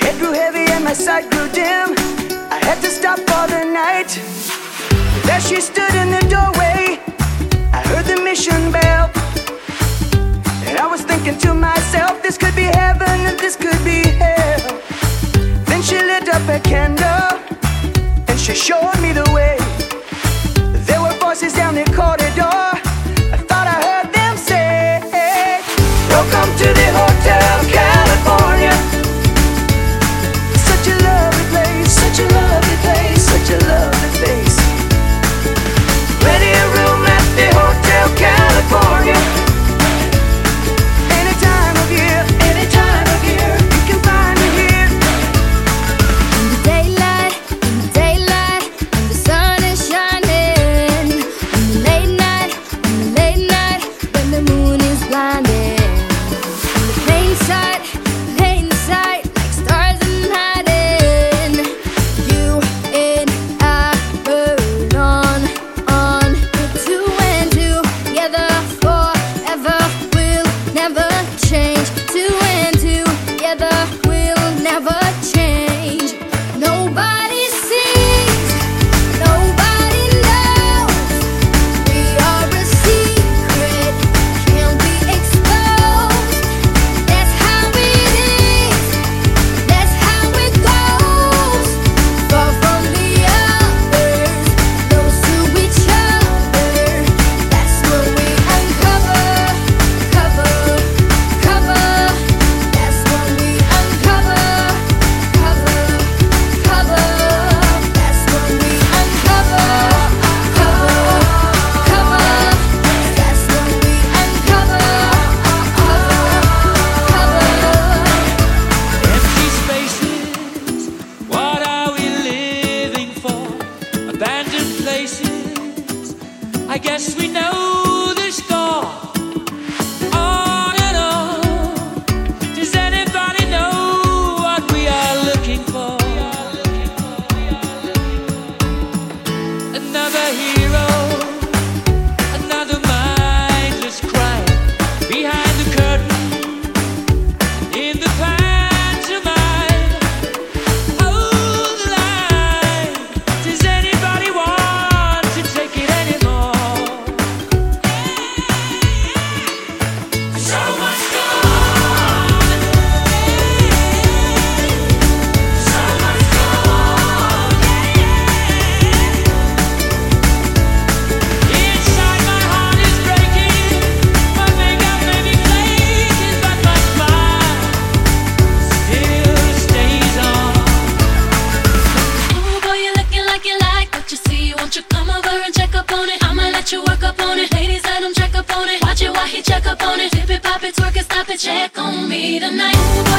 head grew heavy and my sight grew dim. I had to stop for the night. There she stood in the doorway. I heard the mission bell. And I was thinking to myself, this could be heaven and this could be hell. Then she lit up a candle and she showed me the way. There were voices down the corridor. places. I guess we know. check up on it, hip it, pop it, twerk it, stop it, check on me tonight.